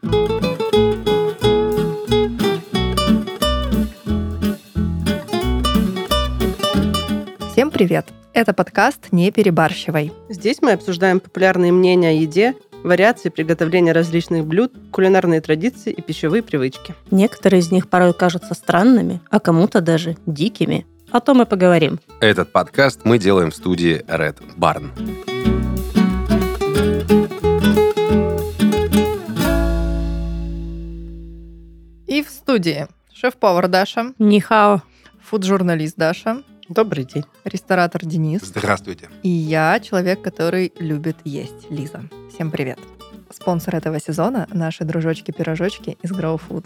Всем привет! Это подкаст «Не перебарщивай». Здесь мы обсуждаем популярные мнения о еде, вариации приготовления различных блюд, кулинарные традиции и пищевые привычки. Некоторые из них порой кажутся странными, а кому-то даже дикими. О том и поговорим. Этот подкаст мы делаем в студии Red Barn. И в студии шеф-повар Даша, Нихао. фуд-журналист Даша, Добрый день. ресторатор Денис Здравствуйте. и я, человек, который любит есть, Лиза. Всем привет! Спонсор этого сезона – наши дружочки-пирожочки из Grow Food.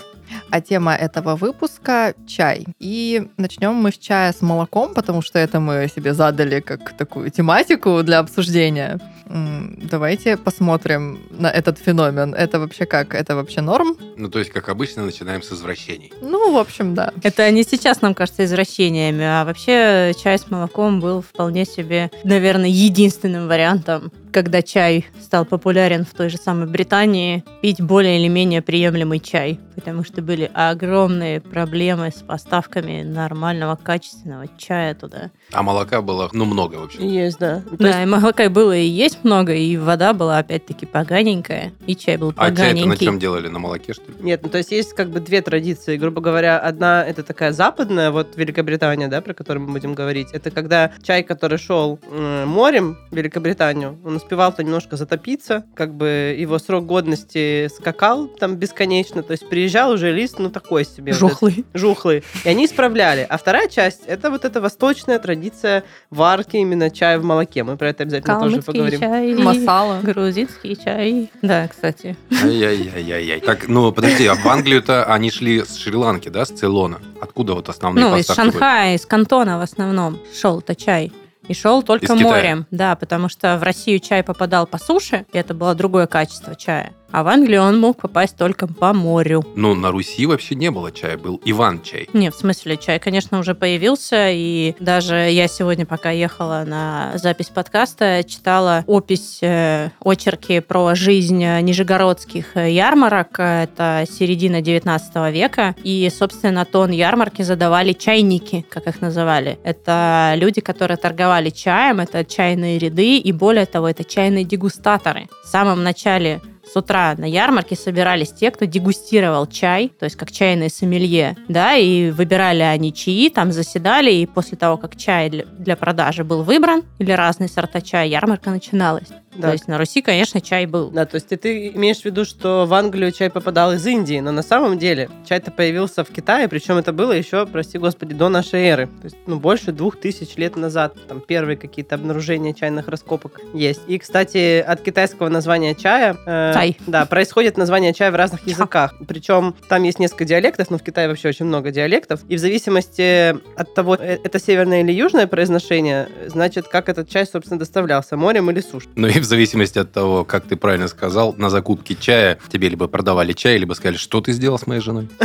А тема этого выпуска – чай. И начнем мы с чая с молоком, потому что это мы себе задали как такую тематику для обсуждения. Давайте посмотрим на этот феномен. Это вообще как? Это вообще норм? Ну, то есть, как обычно, начинаем с извращений. Ну, в общем, да. Это не сейчас нам кажется извращениями, а вообще чай с молоком был вполне себе, наверное, единственным вариантом, когда чай стал популярен в той же самой Британии, пить более или менее приемлемый чай, потому что были огромные проблемы с поставками нормального качественного чая туда. А молока было, ну, много, в общем. Есть, да. То да, есть, и молока было и есть много, и вода была опять-таки поганенькая, и чай был А чай-то на поганенький. чем делали? На молоке, что ли? нет, ну то есть есть как бы две традиции. Грубо говоря, одна это такая западная, вот Великобритания, да, про которую мы будем говорить. Это когда чай, который шел м, морем в Великобританию, он успевал-то немножко затопиться, как бы его срок годности скакал там бесконечно, то есть приезжал уже лист, ну такой себе. вот этот Жухлый. И они исправляли. А вторая часть это вот эта восточная традиция варки именно чая в молоке. Мы про это обязательно тоже Калмыцкий поговорим. чай. Масала. Грузинский чай. Да, кстати. Ай-яй-яй-яй. Так, ну, подожди, а в Англию-то они шли с Шри-Ланки, да, с Цейлона? Откуда вот основные Ну, из поставки были? Шанхая, из Кантона в основном шел-то чай. И шел только Из морем. Да, потому что в Россию чай попадал по суше, и это было другое качество чая. А в Англию он мог попасть только по морю. Ну, на Руси вообще не было чая, был Иван-чай. Не, в смысле, чай, конечно, уже появился, и даже я сегодня, пока ехала на запись подкаста, читала опись, э, очерки про жизнь э, нижегородских э, ярмарок, это середина 19 века, и, собственно, тон ярмарки задавали чайники, как их называли. Это люди, которые торговали чаем, это чайные ряды, и более того, это чайные дегустаторы. В самом начале с утра на ярмарке собирались те, кто дегустировал чай, то есть как чайные сомелье, да, и выбирали они чаи, там заседали, и после того, как чай для, для продажи был выбран, или разные сорта чая, ярмарка начиналась. Да. То есть на Руси, конечно, чай был. Да, то есть ты имеешь в виду, что в Англию чай попадал из Индии, но на самом деле чай-то появился в Китае, причем это было еще, прости господи, до нашей эры. То есть, ну, больше двух тысяч лет назад. Там первые какие-то обнаружения чайных раскопок есть. И, кстати, от китайского названия чая... э, Цай. Да, происходит название чая в разных языках. Причем там есть несколько диалектов, но в Китае вообще очень много диалектов. И в зависимости от того, э, это северное или южное произношение, значит, как этот чай, собственно, доставлялся, морем или сушей. Ну и в зависимости от того, как ты правильно сказал, на закупке чая тебе либо продавали чай, либо сказали, что ты сделал с моей женой.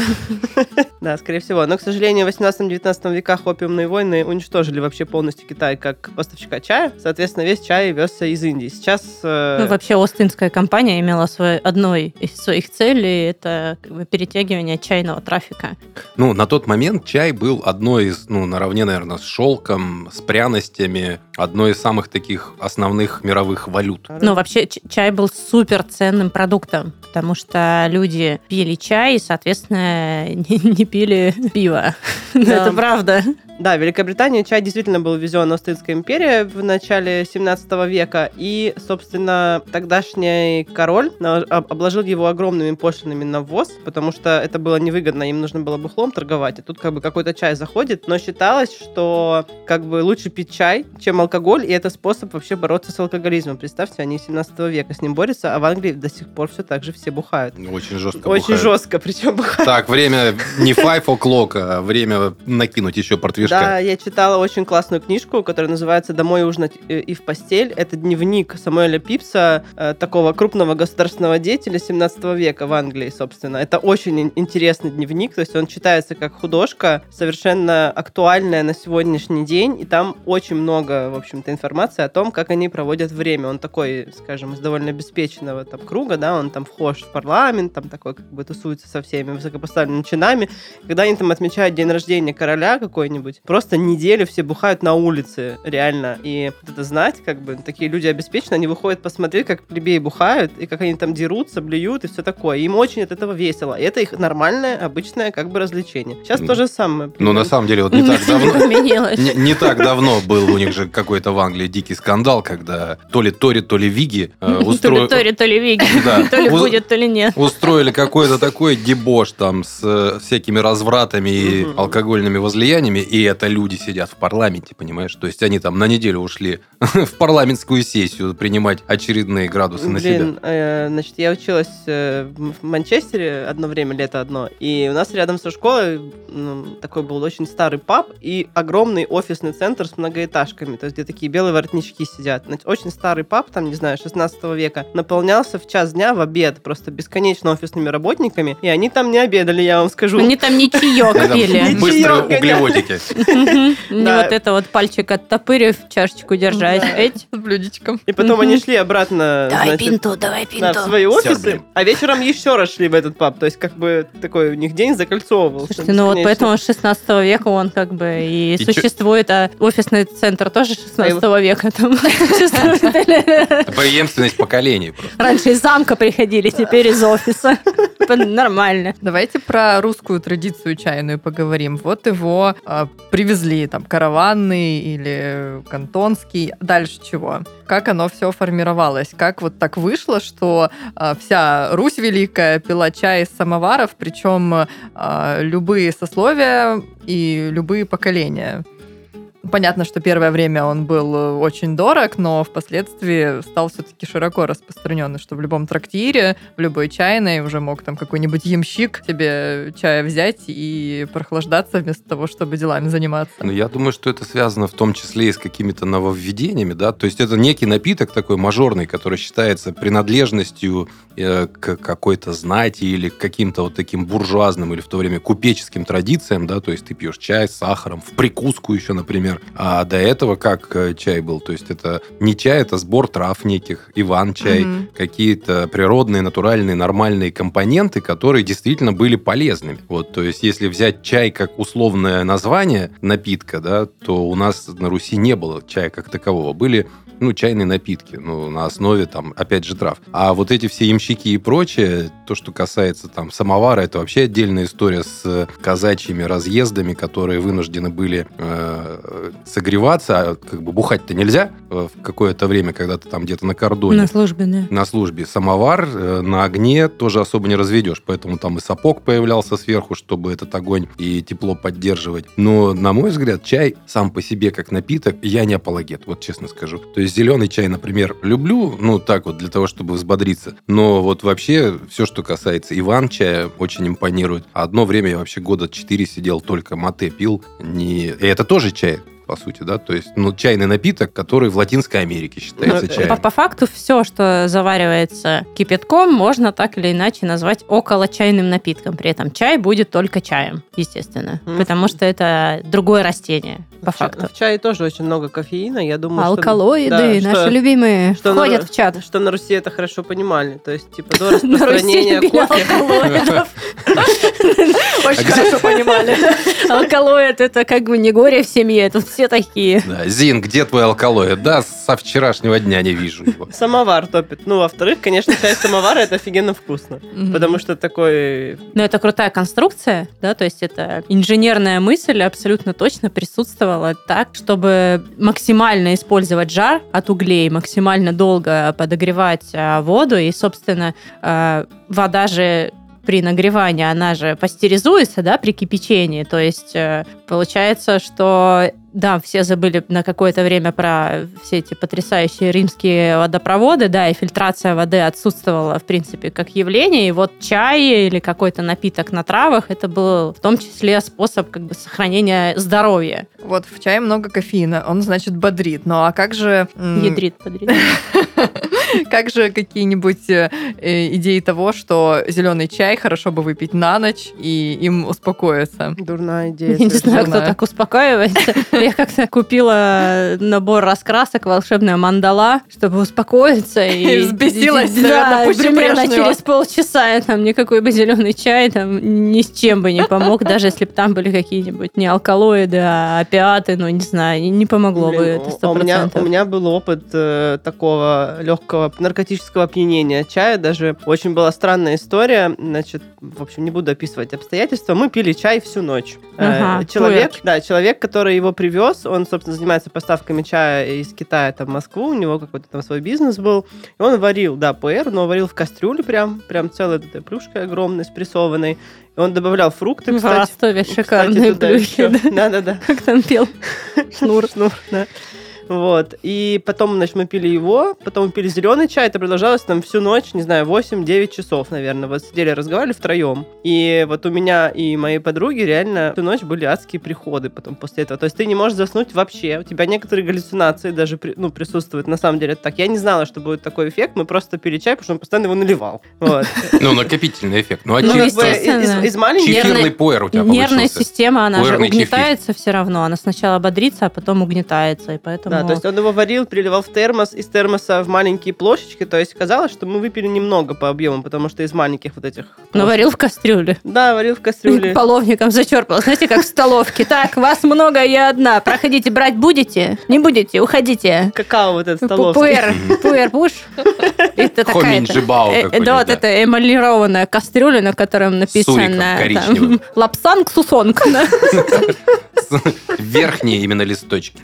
Да, скорее всего. Но, к сожалению, в 18-19 веках опиумные войны уничтожили вообще полностью Китай как поставщика чая. Соответственно, весь чай везся из Индии. Сейчас... э, Ну, вообще, Остинская компания имела свой, одной из своих целей, это как бы перетягивание чайного трафика. Ну, на тот момент чай был одной из, ну, наравне, наверное, с шелком, с пряностями, одной из самых таких основных мировых валют. Ну, вообще, чай был супер ценным продуктом, потому что люди пили чай и, соответственно, не, не пили пиво. Да. Это правда. Да, в Великобританию чай действительно был везен Остинской империи в начале 17 века, и, собственно, тогдашний король обложил его огромными пошлинами на ввоз, потому что это было невыгодно, им нужно было бухлом торговать, и тут как бы какой-то чай заходит, но считалось, что как бы лучше пить чай, чем алкоголь, и это способ вообще бороться с алкоголизмом. Представьте, они 17 века с ним борются, а в Англии до сих пор все так же все бухают. Ну, Очень жестко Очень бухают. жестко, причем бухают. Так, время не five o'clock, а время накинуть еще портвишка. Да, я читала очень классную книжку, которая называется «Домой ужинать э, и в постель». Это дневник Самуэля Пипса, э, такого крупного государственного деятеля 17 века в Англии, собственно. Это очень интересный дневник, то есть он читается как художка, совершенно актуальная на сегодняшний день, и там очень много, в общем-то, информации о том, как они проводят время. Он такой, скажем, из довольно обеспеченного там круга, да, он там вхож в парламент, там такой как бы тусуется со всеми высокопоставленными чинами. Когда они там отмечают день рождения короля какой-нибудь, просто неделю все бухают на улице, реально. И вот это знать, как бы, такие люди обеспечены, они выходят посмотреть, как плебеи бухают, и как они там дерутся, блюют и все такое. Им очень от этого весело. И это их нормальное, обычное как бы развлечение. Сейчас Ну, то же самое. Ну, на самом деле, вот не так давно... Не, не так давно был у них же какой-то в Англии дикий скандал, когда то ли Тори, то ли Виги э, То ли устроили... Тори, то ли Виги. Да. То ли будет, то ли нет. устроили какой-то такой дебош там с э, всякими развратами и алкогольными возлияниями, и это люди сидят в парламенте, понимаешь? То есть они там на неделю ушли в парламентскую сессию принимать очередные градусы на себя. Э, значит, я училась э, в Манчестере одно время, лето одно, и у нас рядом со школой ну, такой был очень старый паб и огромный офисный центр с многоэтажками, то есть где такие белые воротнички сидят. Значит, очень старый паб, там, не знаю, 16 века, наполнялся в час дня в обед просто бесконечно офисными работниками, и они там не обедали, я вам скажу. Они там не чаек пили. Быстрые углеводики. Не вот это вот пальчик оттопырив, чашечку держать. Эть. С блюдечком. И потом они шли обратно, значит, давай да, в свои офисы, а вечером еще раз шли в этот паб. То есть, как бы, такой у них день закольцовывался. Слушайте, ну вот поэтому с 16 века он как бы и, И чё- существует, а офисный центр тоже 16 века там существует. Преемственность поколений просто. Раньше из замка приходили, теперь из офиса. Нормально. Давайте про русскую традицию чайную поговорим. Вот его а, привезли, там, караванный или кантонский. Дальше чего? Как оно все формировалось? Как вот так вышло, что а, вся Русь Великая пила чай из самоваров, причем а, любые сословия и любые поколения? Понятно, что первое время он был э, очень дорог, но впоследствии стал все-таки широко распространенный, что в любом трактире, в любой чайной уже мог там какой-нибудь ямщик тебе чая взять и прохлаждаться вместо того, чтобы делами заниматься. Ну, я думаю, что это связано в том числе и с какими-то нововведениями, да, то есть это некий напиток такой мажорный, который считается принадлежностью э, к какой-то знати или к каким-то вот таким буржуазным или в то время купеческим традициям, да, то есть ты пьешь чай с сахаром, в прикуску еще, например, а до этого как э, чай был, то есть это не чай, это сбор трав неких, иван-чай, Мгм. какие-то природные, натуральные, нормальные компоненты, которые действительно были полезными. Вот, то есть, если взять чай как условное название напитка, да, то у нас на Руси не было чая как такового. Были ну, чайные напитки, ну, на основе, там, опять же, трав. А вот эти все ямщики и прочее, то, что касается, там, самовара, это вообще отдельная история с казачьими разъездами, которые вынуждены были э, согреваться, а как бы бухать-то нельзя э, в какое-то время, когда ты там где-то на кордоне На службе, да. на службе. Самовар э, на огне тоже особо не разведешь, поэтому там и сапог появлялся сверху, чтобы этот огонь и тепло поддерживать. Но, на мой взгляд, чай сам по себе как напиток, я не апологет, вот честно скажу. То есть зеленый чай, например, люблю, ну так вот, для того, чтобы взбодриться. Но вот вообще все, что касается Иван-чая, очень импонирует. Одно время я вообще года 4 сидел, только мате пил. Не... И это тоже чай по сути, да, то есть, ну, чайный напиток, который в Латинской Америке считается Ну, чаем. По, по факту все, что заваривается кипятком, можно так или иначе назвать около чайным напитком. При этом чай будет только чаем, естественно, Мгм. потому что это другое растение, по В факту. В чае тоже очень много кофеина, я думаю, что- Алкалоиды, да, наши что- любимые, что на- входят в чат. Что на Руси это хорошо понимали. То есть, типа, до На Руси распространения кофе... Очень где- хорошо понимали. Алкалоид это как бы не горе в семье, тут все такие. Да, Зин, где твой алкалоид? Да, со вчерашнего дня не вижу его. Самовар топит. Ну, во-вторых, конечно, чай самовара это офигенно вкусно. Потому что такой... Но это крутая конструкция, да, то есть это инженерная мысль абсолютно точно присутствовала так, чтобы максимально использовать жар от углей, максимально долго подогревать а, воду, и, собственно, а, вода же при нагревании, она же пастеризуется, да, при кипячении, то есть э, получается, что да, все забыли на какое-то время про все эти потрясающие римские водопроводы, да, и фильтрация воды отсутствовала, в принципе, как явление. И вот чай или какой-то напиток на травах, это был в том числе способ как бы сохранения здоровья. Вот в чае много кофеина, он, значит, бодрит. Ну а как же... Ядрит, подрит. Как же какие-нибудь э, э, идеи того, что зеленый чай хорошо бы выпить на ночь и им успокоиться? Дурная идея. Я не знаю, кто так успокаивается. Я как-то купила набор раскрасок «Волшебная мандала», чтобы успокоиться. И Взбесилась, Да, примерно через полчаса там никакой бы зеленый чай там ни с чем бы не помог, даже если бы там были какие-нибудь не алкалоиды, а опиаты, ну, не знаю, не- помогло бы это у- сто у меня, у процентов. меня был опыт э, такого легкого наркотического опьянения чая. Даже очень была странная история. Значит, в общем, не буду описывать обстоятельства. Мы пили чай всю ночь. Э, Ага, человек, да, человек, который его привез, он, собственно, занимается поставками чая из Китая там, в Москву. У него какой-то там свой бизнес был. И он варил, да, пуэр, но варил в кастрюле прям, прям целой этой плюшкой огромной, спрессованной. И он добавлял фрукты, В кстати. Ростове Кстати, шикарные еще. да. Да-да-да. Как там пел? Шнур, шнур, да. Вот. И потом, значит, мы пили его, потом мы пили зеленый чай. Это продолжалось там всю ночь, не знаю, 8-9 часов, наверное. Вот сидели, разговаривали втроем. И вот у меня и моей подруги реально всю ночь были адские приходы потом после этого. То есть ты не можешь заснуть вообще. У тебя некоторые галлюцинации даже ну, присутствуют. На самом деле это так. Я не знала, что будет такой эффект. Мы просто пили чай, потому что он постоянно его наливал. Вот. Ну, накопительный эффект. Ну, а Ну, из- маленьких... Пуэр у тебя Нервная система, она же угнетается все равно. Она сначала бодрится, а потом угнетается. И поэтому... Да, то есть он его варил, переливал в термос, из термоса в маленькие плошечки. То есть казалось, что мы выпили немного по объему, потому что из маленьких вот этих... Но варил в кастрюле. Да, варил в кастрюле. Половником зачерпал. Знаете, как в столовке. Так, вас много, я одна. Проходите, брать будете? Не будете, уходите. Какао вот этот столовский. Пуэр, пуэр пуш. Это такая Э, какой-нибудь, Да, вот это эмалированная кастрюля, на котором написано лапсанг сусонг. Верхние именно листочки.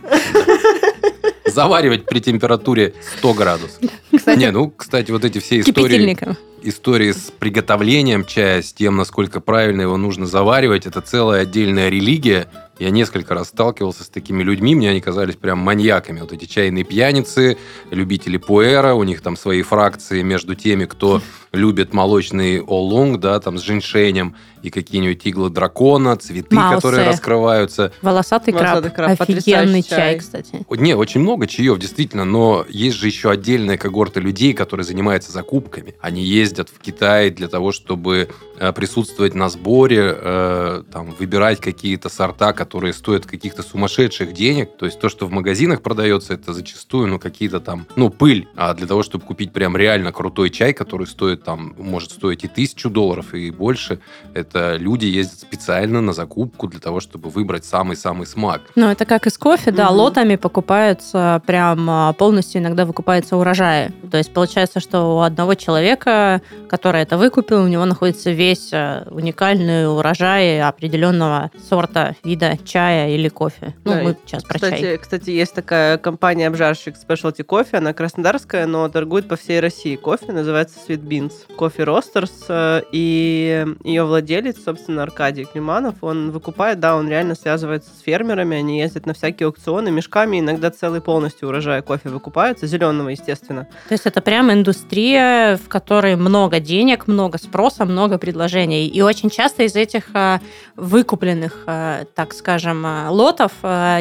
Заваривать при температуре 100 градусов. Кстати, Не, ну, кстати, вот эти все истории, истории с приготовлением чая, с тем, насколько правильно его нужно заваривать, это целая отдельная религия. Я несколько раз сталкивался с такими людьми, мне они казались прям маньяками. Вот эти чайные пьяницы, любители пуэра, у них там свои фракции между теми, кто любит молочный олунг, да, там с женьшенем, и какие-нибудь иглы дракона, цветы, Маусы. которые раскрываются. Волосатый краб. Волосатый краб, Офигенный чай. кстати. Не, очень много чаев, действительно, но есть же еще отдельная когорта людей, которые занимаются закупками. Они ездят в Китай для того, чтобы э, присутствовать на сборе, э, там, выбирать какие-то сорта, которые стоят каких-то сумасшедших денег. То есть то, что в магазинах продается, это зачастую, ну, какие-то там, ну, пыль. А для того, чтобы купить прям реально крутой чай, который стоит там, может стоить и тысячу долларов, и больше, это люди ездят специально на закупку для того, чтобы выбрать самый-самый смак. Ну, это как и с кофе, да, Мгм. лотами покупаются прям а, полностью, иногда выкупаются урожаи. То есть получается, что у одного человека, который это выкупил, у него находится весь а, уникальный урожай определенного сорта, вида чая или кофе. Ну, Да, мы сейчас про чай. Кстати, кстати, есть такая компания обжарщик Specialty Coffee, она краснодарская, но торгует по всей России кофе, называется Sweet Beans. Кофе Ростерс, э, и ее владелец, собственно, Аркадий Климанов, он выкупает, да, он реально связывается с фермерами, они ездят на всякие аукционы мешками, иногда целый полностью урожай кофе выкупается, зеленого, естественно. То есть это прям индустрия, в которой много денег, много спроса, много предложений. И очень часто из этих а, выкупленных, а, так скажем, а, лотов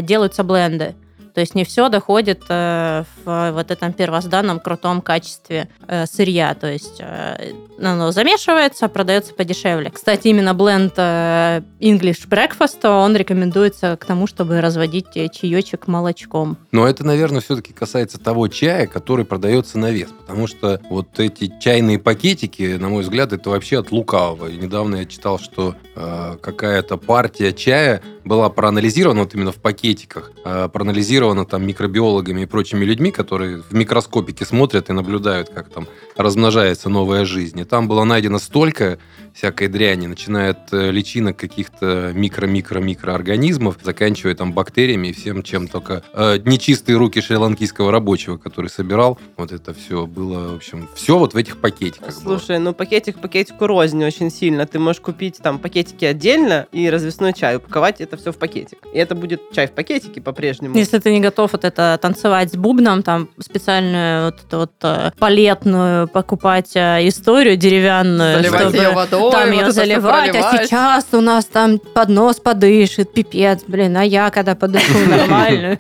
делаются бленды. То есть не все доходит э, в вот этом первозданном крутом качестве э, сырья. То есть э, оно замешивается, продается подешевле. Кстати, именно бленд э, English Breakfast, он рекомендуется к тому, чтобы разводить э, чаечек молочком. Но это, наверное, все-таки касается того чая, который продается на вес. Потому что вот эти чайные пакетики, на мой взгляд, это вообще от лукавого. И недавно я читал, что э, какая-то партия чая была проанализирована вот именно в пакетиках, э, проанализирована там микробиологами и прочими людьми, которые в микроскопике смотрят и наблюдают, как там размножается новая жизнь. И там было найдено столько всякой дряни, начиная от э, личинок каких-то микро-микро-микроорганизмов, заканчивая там бактериями и всем, чем только э, нечистые руки шри-ланкийского рабочего, который собирал. Вот это все было, в общем, все вот в этих пакетиках было. Слушай, ну пакетик пакетику рознь очень сильно. Ты можешь купить там пакетики отдельно и развесной чай, упаковать это все в пакетик. И это будет чай в пакетике по-прежнему. Если ты не готов вот это танцевать с бубном, там специальную вот эту вот э, палетную покупать э, историю деревянную, Заливать чтобы ее водой, там вот ее заливать, а проливать. сейчас у нас там поднос подышит, пипец, блин, а я когда подышу нормально,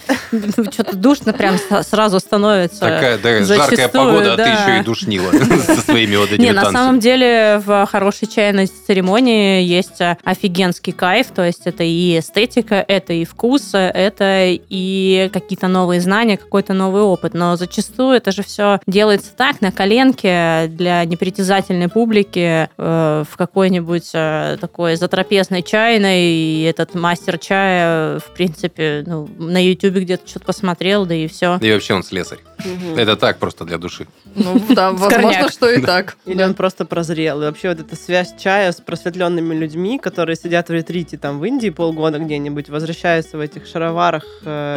что-то душно прям сразу становится. Такая да, жаркая погода, а ты еще и душнила со своими вот этими Не, на самом деле в хорошей чайной церемонии есть э, офигенский кайф, то есть это и эстетика, это и вкус, это и какие-то новые знания, какой-то новый опыт. Но зачастую это же все делается так, на коленке для непритязательной публики э, в какой-нибудь э, такой затрапезной чайной, и этот мастер чая, в принципе, ну, на YouTube где-то что-то посмотрел, да и все. И вообще он слесарь. Мгм. Это так, просто для души. Ну, да, возможно, что и так. Или он просто прозрел. И вообще вот эта связь чая с просветленными людьми, которые сидят в ретрите там в Индии полгода где-нибудь, возвращаются в этих шароварах э,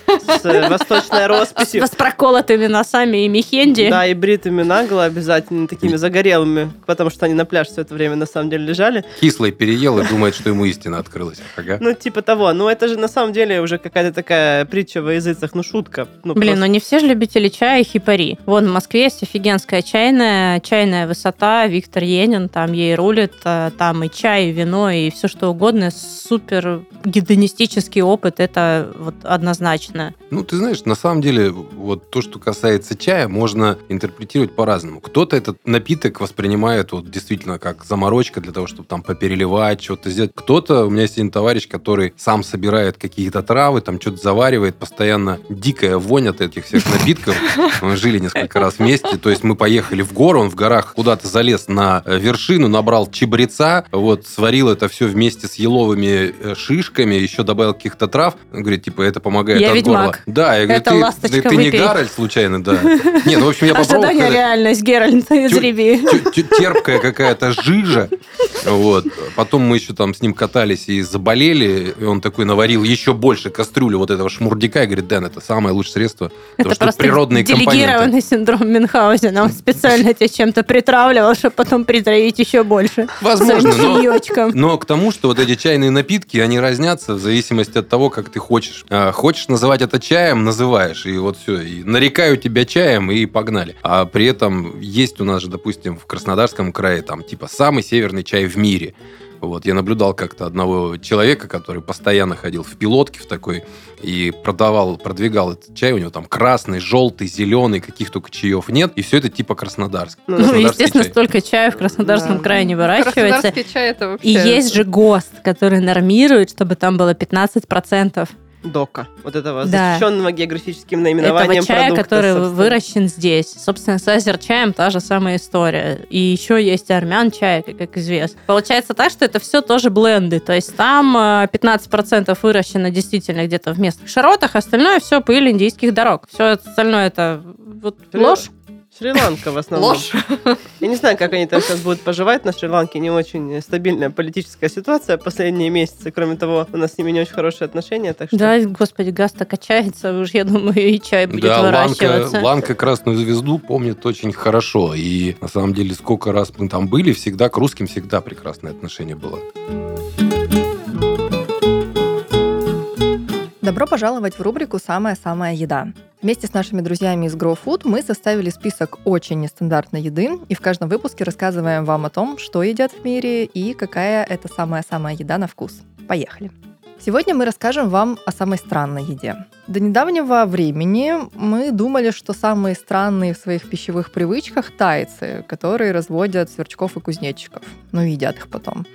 с э, восточной росписью. С проколотыми носами и мехенди. Да, и бритыми наголо обязательно, такими загорелыми, потому что они на пляж все это время на самом деле лежали. Кислый переел и думает, что ему истина открылась. Ага. Ну, типа того. Ну, это же на самом деле уже какая-то такая притча во языцах, ну, шутка. Ну, Блин, просто. ну не все же любители чая и хипари. Вон в Москве есть офигенская чайная, чайная высота, Виктор Енин там ей рулит, а, там и чай, и вино, и все что угодно. Супер гедонистический опыт, это вот однозначно. Ну, ты знаешь, на самом деле, вот то, что касается чая, можно интерпретировать по-разному. Кто-то этот напиток воспринимает вот действительно как заморочка для того, чтобы там попереливать, что-то сделать. Кто-то, у меня есть один товарищ, который сам собирает какие-то травы, там что-то заваривает, постоянно дикая вонь от этих всех напитков. Мы жили несколько раз вместе, то есть мы поехали в гору, он в горах куда-то залез на э, вершину, набрал чебреца, вот, сварил это все вместе с еловыми э, шишками, еще добавил каких-то трав. Он говорит, типа, это помогает Я от ведьмак. Да, я говорю, Это ты, ты, ты не. Гарольд случайно, да. Нет, ну, в общем, я попробовал. Ожидание реальность, Геральт из тю- терпкая какая-то жижа. Вот. Потом мы еще там с ним катались и заболели. И он такой наварил еще больше кастрюлю вот этого шмурдика. И говорит, Дэн, это самое лучшее средство. Потому Это что природные компоненты. делегированный синдром Мюнхгаузена. Он специально тебя чем-то притравливал, чтобы потом притравить еще больше. Возможно, но... Но к тому, что вот эти чайные напитки, они разнятся в зависимости от того, как ты хочешь. А, Хочешь называть это чаем, называешь, и вот все. И нарекаю тебя чаем, и погнали. А при этом есть у нас же, допустим, в Краснодарском крае там типа самый северный чай в мире. Вот, я наблюдал как-то одного человека, который постоянно ходил в пилотке в такой и продавал, продвигал этот чай. У него там красный, желтый, зеленый, каких только чаев нет. И все это типа Краснодарский. Ну, Ну, Краснодарский естественно, чай. столько чая в Краснодарском Да. крае не выращивается. Краснодарский чай это вообще... И есть же ГОСТ, который нормирует, чтобы там было 15% Дока. Вот этого Да. защищенного географическим наименованием этого чая, продукта, который собственно. выращен здесь. Собственно, с азерчаем та же самая история. И еще есть армян чай, как, известно. Получается так, что это все тоже бленды. То есть там э, 15% выращено действительно где-то в местных широтах, остальное все пыль индийских дорог. Все остальное это вот ложь. Шри-Ланка в основном. Ложь. Я не знаю, как они там сейчас будут поживать. На Шри-Ланке не очень стабильная политическая ситуация последние месяцы. Кроме того, у нас с ними не очень хорошие отношения. Так что... Да, господи, газ-то качается, уж я думаю, и чай будет Да, Ланка, выращиваться. Ланка Красную Звезду помнит очень хорошо. И на самом деле, сколько раз мы там были, всегда к русским всегда прекрасное отношение было. Добро пожаловать в рубрику «Самая-самая еда». Вместе с нашими друзьями из Grow Food мы составили список очень нестандартной еды, и в каждом выпуске рассказываем вам о том, что едят в мире и какая это самая-самая еда на вкус. Поехали! Сегодня мы расскажем вам о самой странной еде. До недавнего времени мы думали, что самые странные в своих пищевых привычках тайцы, которые разводят сверчков и кузнечиков, и едят их потом.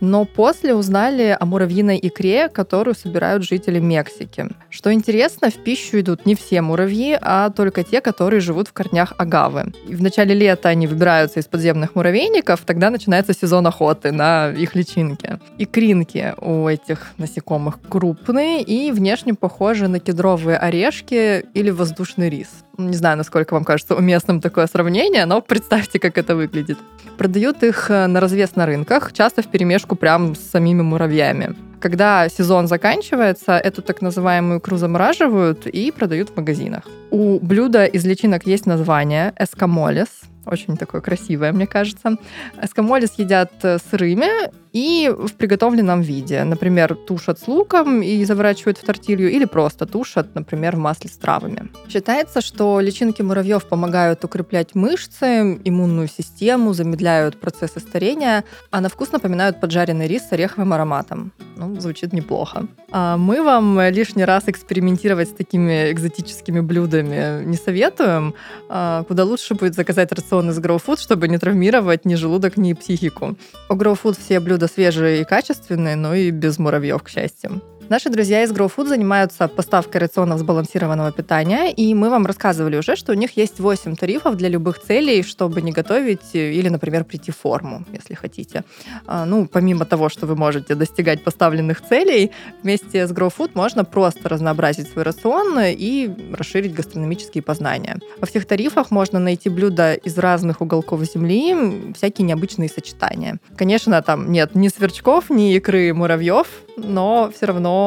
Но после узнали о муравьиной икре, которую собирают жители Мексики. Что интересно, в пищу идут не все муравьи, а только те, которые живут в корнях агавы. И в начале лета они выбираются из подземных муравейников, тогда начинается сезон охоты на их личинки. Икринки у этих насекомых крупные и внешне похожи на кедровые орешки или воздушный рис. Не знаю, насколько вам кажется уместным такое сравнение, но представьте, как это выглядит. Продают их э, на развес на рынках, часто в перемешку прям с самими муравьями. Когда сезон заканчивается, эту так называемую икру замораживают и продают в магазинах. У блюда из личинок есть название эскамолес. Очень такое красивое, мне кажется. Эскамолес едят э, сырыми и в приготовленном виде. Например, тушат с луком и заворачивают в тортилью, или просто тушат, например, в масле с травами. Считается, что личинки муравьев помогают укреплять мышцы, иммунную систему, замедляют процессы старения, а на вкус напоминают поджаренный рис с ореховым ароматом. Ну, звучит неплохо. А мы вам лишний раз экспериментировать с такими экзотическими блюдами не советуем. А куда лучше будет заказать рацион из Grow чтобы не травмировать ни желудок, ни психику. У Grow все блюда свежие и качественные, но и без муравьев, к счастью. Наши друзья из Grow Food занимаются поставкой рационов сбалансированного питания, и мы вам рассказывали уже, что у них есть 8 тарифов для любых целей, чтобы не готовить или, например, прийти в форму, если хотите. А, ну, помимо того, что вы можете достигать поставленных целей, вместе с Grow Food можно просто разнообразить свой рацион и расширить гастрономические познания. Во всех тарифах можно найти блюда из разных уголков земли, всякие необычные сочетания. Конечно, там нет ни сверчков, ни икры муравьев, но все равно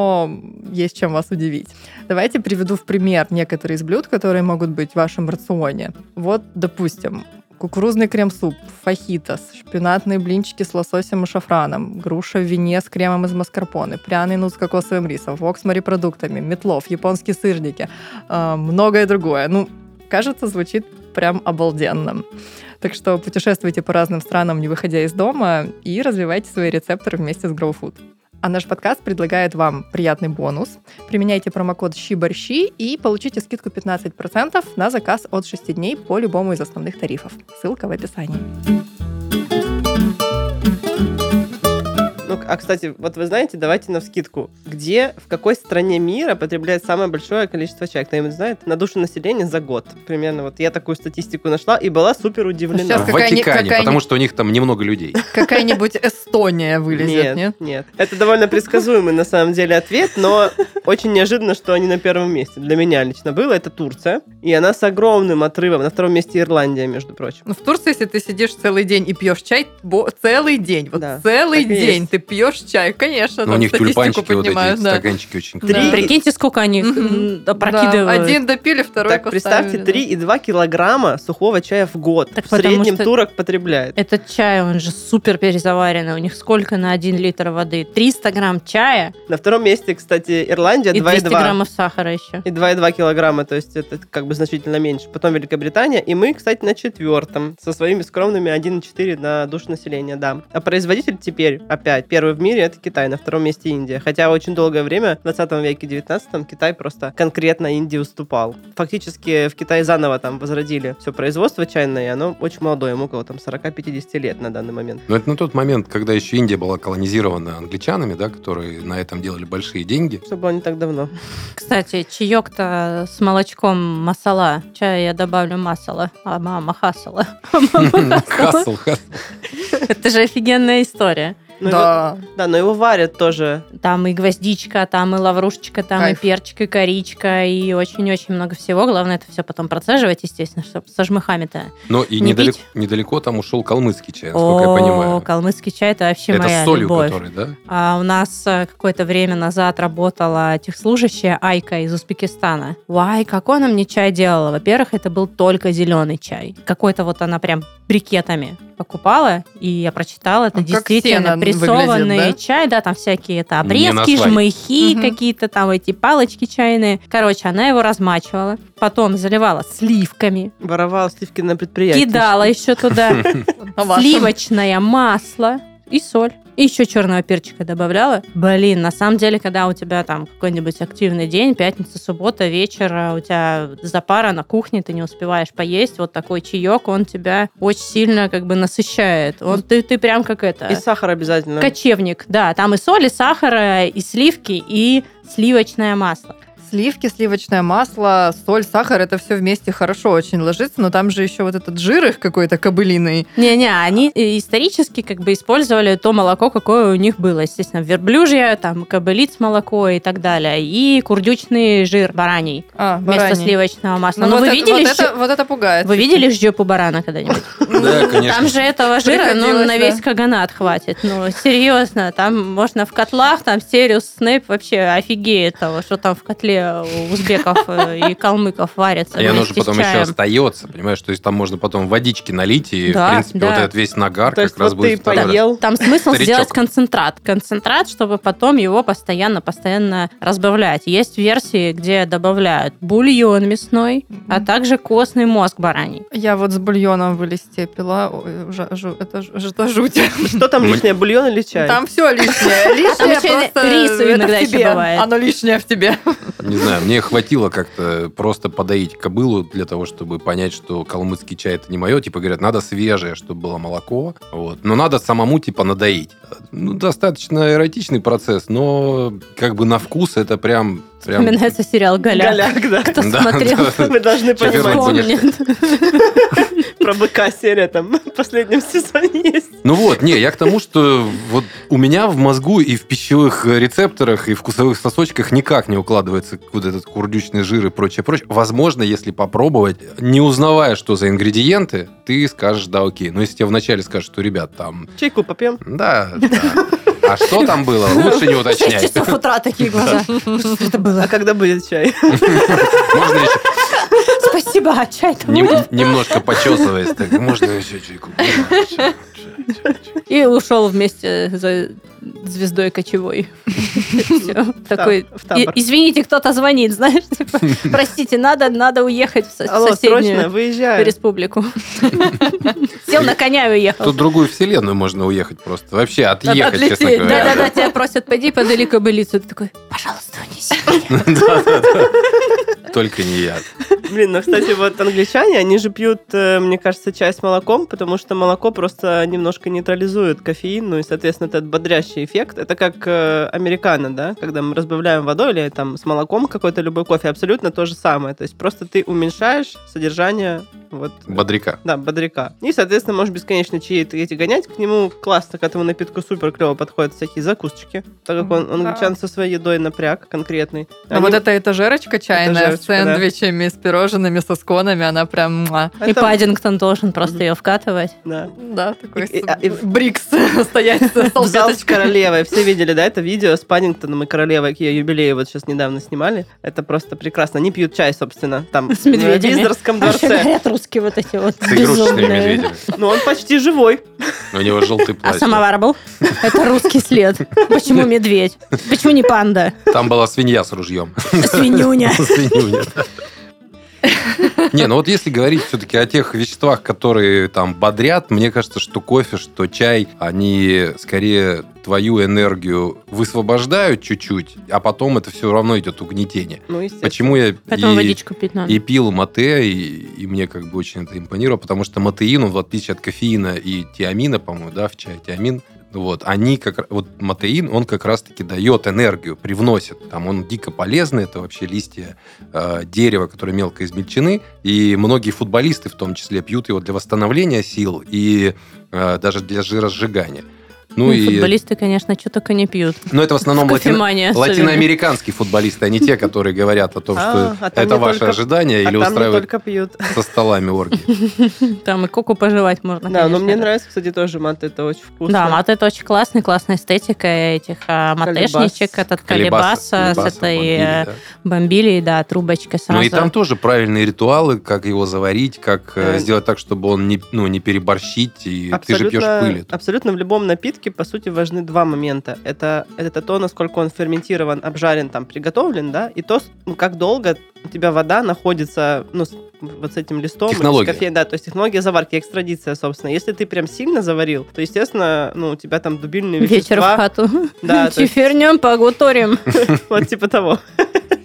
есть чем вас удивить. Давайте приведу в пример некоторые из блюд, которые могут быть в вашем рационе. Вот, допустим, кукурузный крем-суп, фахитос, шпинатные блинчики с лососем и шафраном, груша в вине с кремом из маскарпоне, пряный нут с кокосовым рисом, вок с морепродуктами, метлов, японские сырники, э, многое другое. Ну, кажется, звучит прям обалденно. Так что путешествуйте по разным странам, не выходя из дома, и развивайте свои рецепторы вместе с Grow Food. А наш подкаст предлагает вам приятный бонус. Применяйте промокод щи и получите скидку 15% на заказ от 6 дней по любому из основных тарифов. Ссылка в описании. Ну, а, кстати, вот вы знаете, давайте на вскидку. Где, в какой стране мира потребляет самое большое количество чая? Кто-нибудь знает? На душу населения за год. Примерно вот я такую статистику нашла и была супер удивлена. Сейчас В Ватикане, какая-ни- потому что у них там немного людей. Какая-нибудь Эстония вылезет, Нет, нет? нет. Это довольно предсказуемый на самом деле ответ, но очень неожиданно, что они на первом месте. Для меня лично было. Это Турция. И она с огромным отрывом. На втором месте Ирландия, между прочим. Ну, в Турции, если ты сидишь целый день и пьешь чай, целый день, вот Да, целый день ты пьешь чай, конечно, Но там у них тюльпанчики вот эти, да. стаканчики очень Да. Три- Прикиньте, сколько они Да, опрокидывают. Один допили, второй так, представьте, поставили, да. 3,2 килограмма сухого чая в год. Так в среднем что- турок потребляет. Этот чай, он же супер перезаваренный. У них сколько на 1 литр воды? 300 грамм чая На втором месте, кстати, Ирландия и 200 2,2. граммов сахара еще. И 2,2 килограмма, то есть это как бы значительно меньше. Потом Великобритания, и мы, кстати, на четвертом, со своими скромными 1,4 на душу населения, да. А производитель теперь, опять, первый в мире, это Китай, на втором месте Индия. Хотя очень долгое время, в 20 веке, 19 Китай просто конкретно Индии уступал. Фактически в Китае заново там возродили все производство чайное, и оно очень молодое, ему около там 40-50 лет на данный момент. Но это на тот момент, когда еще Индия была колонизирована англичанами, да, которые на этом делали большие деньги. Что было не так давно. Кстати, чаек-то с молочком масала. Чай я добавлю масала, а мама хасала. Хасл, хасл. Это же офигенная история. Ну, Да. его- да, но его варят тоже. Там и гвоздичка, там и лаврушечка, там Кайф. и перчик, и коричка, и очень-очень много всего. Главное это все потом процеживать, естественно, чтобы со жмыхами-то. Но и Не недалеко, пить? недалеко там ушел калмыцкий чай, насколько я понимаю. калмыцкий чай это вообще Это моя с солью, любовь. который, да? А у нас э, какое-то время назад работала техслужащая Айка из Узбекистана. Вай, какой она мне чай делала? Во-первых, это был только зеленый чай. Какой-то вот она прям брикетами покупала, и я прочитала, это Ну, как действительно прессованный выглядит, чай, да, там всякие это обрезки, жмыхи Мгм. какие-то там эти палочки чайные. Короче, она его размачивала, потом заливала сливками, Воровал сливки на предприятии. кидала еще туда А сливочное масло и соль. И еще черного перчика добавляла. Блин, на самом деле, когда у тебя там какой-нибудь активный день, пятница, суббота, вечер, а у тебя запара на кухне, ты не успеваешь поесть, вот такой чаек, он тебя очень сильно как бы насыщает. Он, ты, ты прям как это... И сахар обязательно. Кочевник, да. Там и соль, и сахар, и сливки, и сливочное масло. Сливки, сливочное масло, соль, сахар, это все вместе хорошо очень ложится, но там же еще вот этот жир их какой-то кобылиный. Не-не, они исторически как бы использовали то молоко, какое у них было. Естественно, верблюжье, там, кобылиц молоко и так далее. И курдючный жир бараний А, вместо бараний. сливочного масла. Ну, Но вот, вы это, видели, вот, это, вот это пугает. вы видели жопу барана когда-нибудь? Да, конечно. Там же этого жира, ну, на весь каганат хватит. Ну, серьезно, там можно в котлах, там Сириус Снейп вообще офигеет того, что там в котле кофе у узбеков э, и калмыков варится И оно же потом еще остается, понимаешь? То есть там можно потом водички налить, и, в принципе, вот этот весь нагар как раз будет... поел, Там смысл сделать концентрат. Концентрат, чтобы потом его постоянно-постоянно разбавлять. Есть версии, где добавляют бульон мясной, а также костный мозг бараний. Я вот с бульоном в листе пила. Это, жуть. Что там лишнее, бульон или чай? Там все лишнее. Лишнее просто рису это иногда в еще тебе. бывает. Оно лишнее в тебе. Не знаю, мне хватило как-то просто подоить кобылу для того, чтобы понять, что калмыцкий чай это не мое. Типа говорят, надо свежее, чтобы было молоко. Вот. Но надо самому типа надоить. Ну, достаточно эротичный процесс, но как бы на вкус это прям... прям... Вспоминается сериал «Голяк». Голяк, да. Кто Да, смотрел, да. Вы должны понимать. Про быка серия там в последнем сезоне есть. Ну вот, не, я к тому, что вот у меня в мозгу и в пищевых рецепторах, и в вкусовых сосочках никак не укладывается вот этот курдючный жир и прочее, прочее. Возможно, если попробовать, не узнавая, что за ингредиенты, ты скажешь, да, окей. Но если тебе вначале скажут, что, ребят, там, Чайку попьем. да, да. А что там было, лучше не В 6 уточнять. часов утра такие глаза. Что это А было? когда будет чай? Можно еще Спасибо, а чай-то нем- будет? немножко почесываясь. Так, можно еще чайку? Чай, чай, чай, чай. И ушел вместе за звездой кочевой. Такой, в табор. «И- извините, кто-то звонит, знаешь, типа, простите, надо, надо уехать в соседнюю республику. Сел на коня и уехал. Тут другую вселенную можно уехать просто. Вообще отъехать, честно говоря. Да-да-да, тебя просят, пойди подали кобылицу. Ты такой, пожалуйста, унеси. Только не я. Блин, ну, кстати, вот англичане, они же пьют, э, мне кажется, чай с молоком, потому что молоко просто немножко нейтрализует кофеин, ну и, соответственно, этот бодрящий эффект. Это как э, американо, да, когда мы разбавляем водой или там с молоком какой-то любой кофе, абсолютно то же самое. То есть просто ты уменьшаешь содержание вот Бодряка. Да, бодряка. И, соответственно, можешь бесконечно чаи эти гонять. К нему классно, к этому напитку супер клево подходят всякие закусочки. Так как он, он Да. англичан со своей едой напряг конкретный. А Они- вот эта этажерочка чайная Этажерочка, с да. сэндвичами, с пирожными, со сконами, она прям... муа. И Это- Паддингтон должен просто Мгм. ее вкатывать. Да. Да, такой И- и- а- и брикс стоять с салфеточкой. Королевой. Все видели, да, это видео с Паддингтоном и королевой к ее юбилею вот сейчас недавно снимали. Это просто прекрасно. Они пьют чай, собственно, там. С медведями. В Виздорском А еще дворце. говорят русские вот эти вот С игрушечными медведями. Ну, он почти живой. У него желтый А плащ. самовар был? Это русский след. Почему медведь? Почему не панда? Там была свинья с ружьем. Свинюня. Свинюня. Не, ну вот если говорить все-таки о тех веществах, которые там бодрят, мне кажется, что кофе, что чай, они скорее твою энергию высвобождают чуть-чуть, а потом это все равно идет угнетение. Ну. Почему я Поэтому и- водичку пить надо. и пил мате, и, и мне как бы очень это импонировало, потому что матеин, он, в отличие от кофеина и тиамина, по-моему, да, в чае тиамин, вот, они как вот матеин, он как раз-таки дает энергию, привносит. Там он дико полезный, это вообще листья э, дерева, которые мелко измельчены, и многие футболисты в том числе пьют его для восстановления сил и э, даже для жиросжигания. Ну, Ну, и, Футболисты, конечно, что только не пьют. но это в основном В латино- латиноамериканские футболисты, а не те, которые говорят о том, А, что а это ваше только- ожидание А или пьют. со столами оргии. Там и коку пожевать можно, Да, но мне нравится, кстати, тоже мат. Это очень вкусно. Да, мат это очень классный, классная эстетика этих а, матешничек, этот колебаса, с этой бомбили, э, да. трубочкой сразу. Ну и там тоже правильные ритуалы, как его заварить, как э, Э, сделать так, чтобы он не, ну, не переборщить, и ты же пьешь пыль. эту. абсолютно в любом напитке, по сути, важны два момента. Это, это то, насколько он ферментирован, обжарен, там, приготовлен, да, и то, ну, как долго у тебя вода находится, ну, вот с этим листом. Технология. кофеем, да, то есть технология заварки, экстрадиция, собственно. Если ты прям сильно заварил, то, естественно, ну, у тебя там дубильные Вечер в вещества. хату. Да, то есть- Чифернем, погуторим. вот типа того.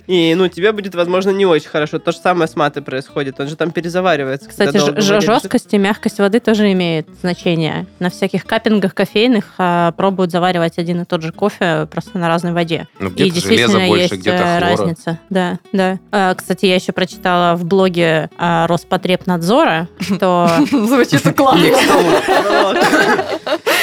И, ну, тебе будет, возможно, не очень хорошо. То же самое с матой происходит. Он же там перезаваривается. Кстати, жесткость и мягкость воды тоже имеет значение. На всяких каппингах кофейных а, пробуют заваривать один и тот же кофе просто на разной воде. Ну, И где-то железа действительно больше, есть где-то э, разница. Да, да. А, Кстати, я еще прочитала в блоге а, Роспотребнадзора, что Звучит классно.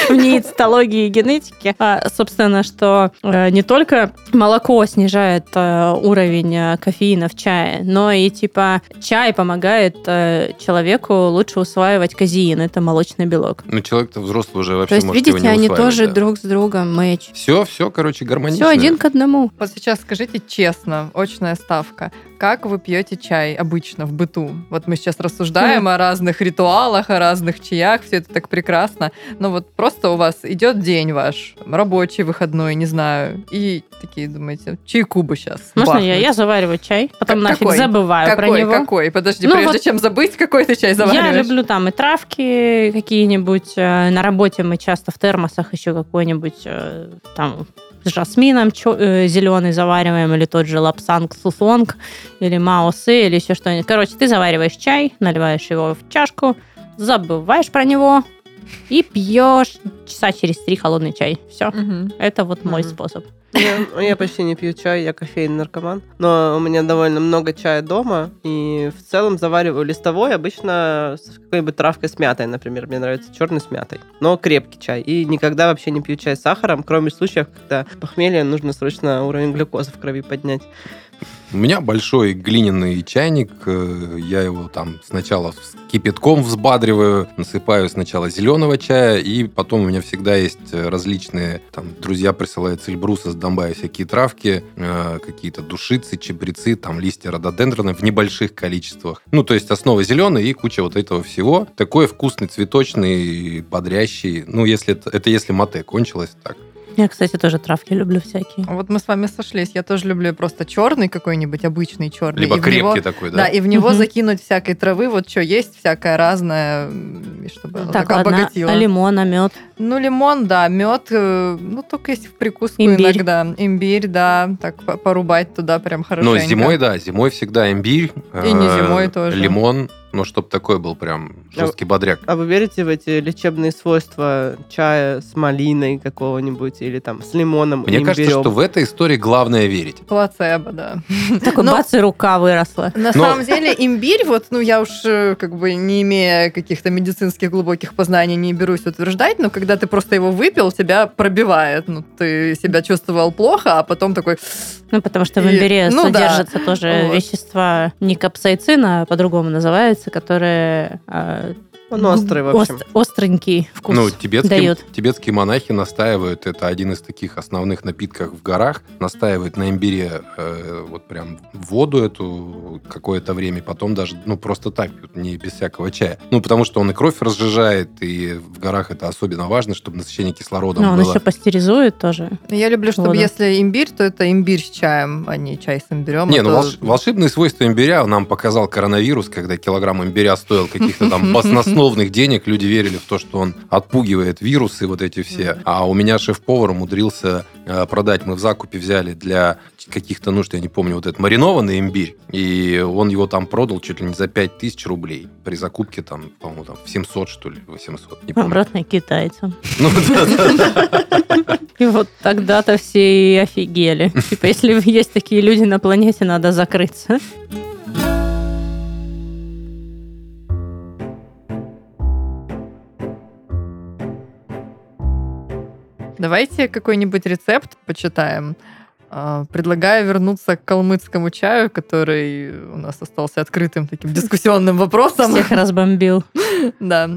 В неицтологии и генетике. А, собственно, что э, не только молоко снижает э, уровень э, кофеина в чае, но и типа чай помогает э, человеку лучше усваивать казеин. Это молочный белок. Ну, человек-то взрослый уже вообще То есть, может видите, его не они тоже да. друг с другом мэч. Все, все, короче, гармонично. Все один к одному. Вот сейчас скажите честно, очная ставка. Как вы пьете чай обычно в быту? Вот мы сейчас рассуждаем о разных ритуалах, о разных чаях, все это так прекрасно. Но вот просто у вас идет день ваш, рабочий, выходной, не знаю, и такие думаете, чайку бы сейчас. Можно я? Я завариваю чай, потом Как- нафиг какой? забываю какой, про него. какой? Подожди, Ну прежде вот чем забыть, какой ты чай завариваешь? Я люблю там и травки какие-нибудь. э, На работе мы часто в термосах еще какой-нибудь э, там с жасмином зеленый завариваем, или тот же лапсанг сусонг, или маосы, или еще что-нибудь. Короче, ты завариваешь чай, наливаешь его в чашку, забываешь про него и пьешь часа через три холодный чай. Все. Мгм. Это вот мой Мгм. способ. Я, почти не пью чай, я кофейный наркоман. Но у меня довольно много чая дома, и в целом завариваю листовой, обычно с какой-нибудь травкой с мятой, например. Мне нравится черный с мятой. Но крепкий чай. И никогда вообще не пью чай с сахаром, кроме случаев, когда похмелье нужно срочно уровень глюкозы в крови поднять. У меня большой глиняный чайник. э, Я его там сначала с кипятком взбадриваю, насыпаю сначала зеленого чая, и потом у меня всегда есть э, различные, там, друзья присылают с Эльбруса, с Донбая всякие травки, э, какие-то душицы, чабрецы, там, листья рододендрона в небольших количествах. Ну, то есть основа зеленая и куча вот этого всего. Такой вкусный, цветочный, бодрящий. Ну, если это, это если мате кончилось так. Я, кстати, тоже травки люблю всякие. Вот мы с вами сошлись. Я тоже люблю просто черный какой-нибудь, обычный черный. Либо и крепкий него- такой, Да, да? и в него Мгм. закинуть всякой травы, вот что есть, всякое разное, чтобы Так, так ладно, обогатило. а лимон, а мед? Ну, лимон, да, мед, э, ну, только если в прикуску Имбирь. иногда. Имбирь, да, так по- порубать туда прям хорошенько. Но зимой, да, зимой всегда имбирь. И не э, зимой тоже. Лимон, ну, чтобы такой был прям жесткий бодряк. А вы верите в эти лечебные свойства чая с малиной какого-нибудь или там с лимоном, Мне кажется, имбирем? что в этой истории главное верить. Плацебо, да. Такой бац, и рука выросла. На самом деле имбирь, вот, ну, я уж э, как бы не имея каких-то медицинских глубоких познаний, не берусь утверждать, но когда ты просто его выпил, тебя пробивает. Ну, ты себя чувствовал плохо, а потом такой... Ну, потому что в И- имбире ну да. тоже Вот. вещества не капсаицин, а по-другому называется, которые э, Он острый, в общем. ост- остренький вкус Ну, тибетские, дают. тибетские монахи настаивают, это один из таких основных напитков в горах, настаивают на имбире э, вот прям воду эту какое-то время, потом даже, ну, просто так пьют, не без всякого чая. Ну, потому что он и кровь разжижает, и в горах это особенно важно, чтобы насыщение кислородом Ну, он было. еще пастеризует тоже. Я люблю, чтобы Воду. если имбирь, то это имбирь с чаем, а не чай с имбирем. Не, А ну то- волш- волшебные свойства имбиря нам показал коронавирус, когда килограмм имбиря стоил каких-то там баснословных денег. Люди верили в то, что он отпугивает вирусы вот эти все. А у меня шеф-повар умудрился э, продать. Мы в закупе взяли для каких-то нужд, я не помню, вот этот маринованный имбирь. И он его там продал чуть ли не за 5000 рублей. При закупке там, по-моему, там в 700, что ли, 800, не помню. Обратно китайцам. Ну. И вот тогда-то все и офигели. Типа, если есть такие люди на планете, надо закрыться. Давайте какой-нибудь рецепт почитаем. А, Предлагаю вернуться к калмыцкому чаю, который у нас остался открытым таким дискуссионным вопросом. Всех разбомбил. Да.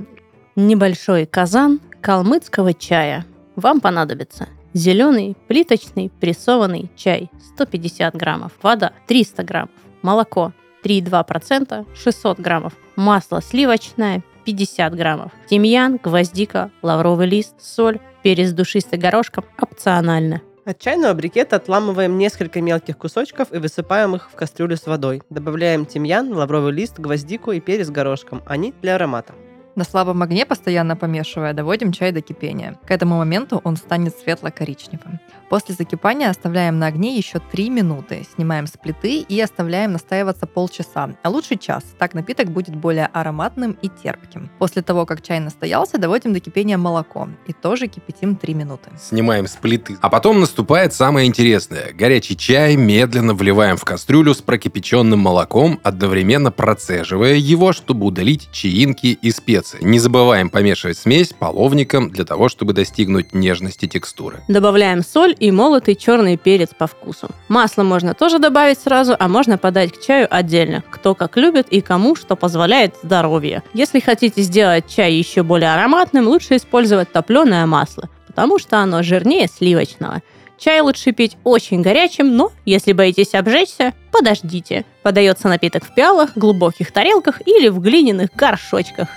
Небольшой казан калмыцкого чая. Вам понадобится зеленый плиточный прессованный чай 150 граммов, вода 300 граммов, молоко 3,2%, 600 граммов, масло сливочное 50 граммов, тимьян, гвоздика, лавровый лист, соль, перец душистый горошком опционально. От чайного брикета отламываем несколько мелких кусочков и высыпаем их в кастрюлю с водой. Добавляем тимьян, лавровый лист, гвоздику и перец горошком. Они для аромата. На слабом огне, постоянно помешивая, доводим чай до кипения. К этому моменту он станет светло-коричневым. После закипания оставляем на огне еще 3 минуты, снимаем с плиты и оставляем настаиваться полчаса, а лучше час. Так напиток будет более ароматным и терпким. После того, как чай настоялся, доводим до кипения молоко и тоже кипятим 3 минуты. Снимаем с плиты. А потом наступает самое интересное. Горячий чай медленно вливаем в кастрюлю с прокипяченным молоком, одновременно процеживая его, чтобы удалить чаинки и специи. Инструкции. Не забываем помешивать смесь половником для того, чтобы достигнуть нежности текстуры. Добавляем соль и молотый черный перец по вкусу. Масло можно тоже добавить сразу, а можно подать к чаю отдельно. Кто как любит и кому что позволяет здоровье. Если хотите сделать чай еще более ароматным, лучше использовать топленое масло, потому что оно жирнее сливочного. Чай лучше пить очень горячим, но если боитесь обжечься, подождите. Подается напиток в пиалах, глубоких тарелках или в глиняных горшочках.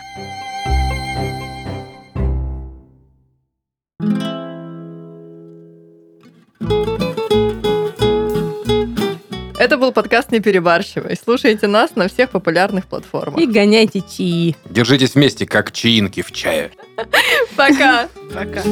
Это был подкаст «Не перебарщивай». Слушайте нас на всех популярных платформах. И гоняйте чаи. Держитесь вместе, как чаинки в чае. Пока! Пока.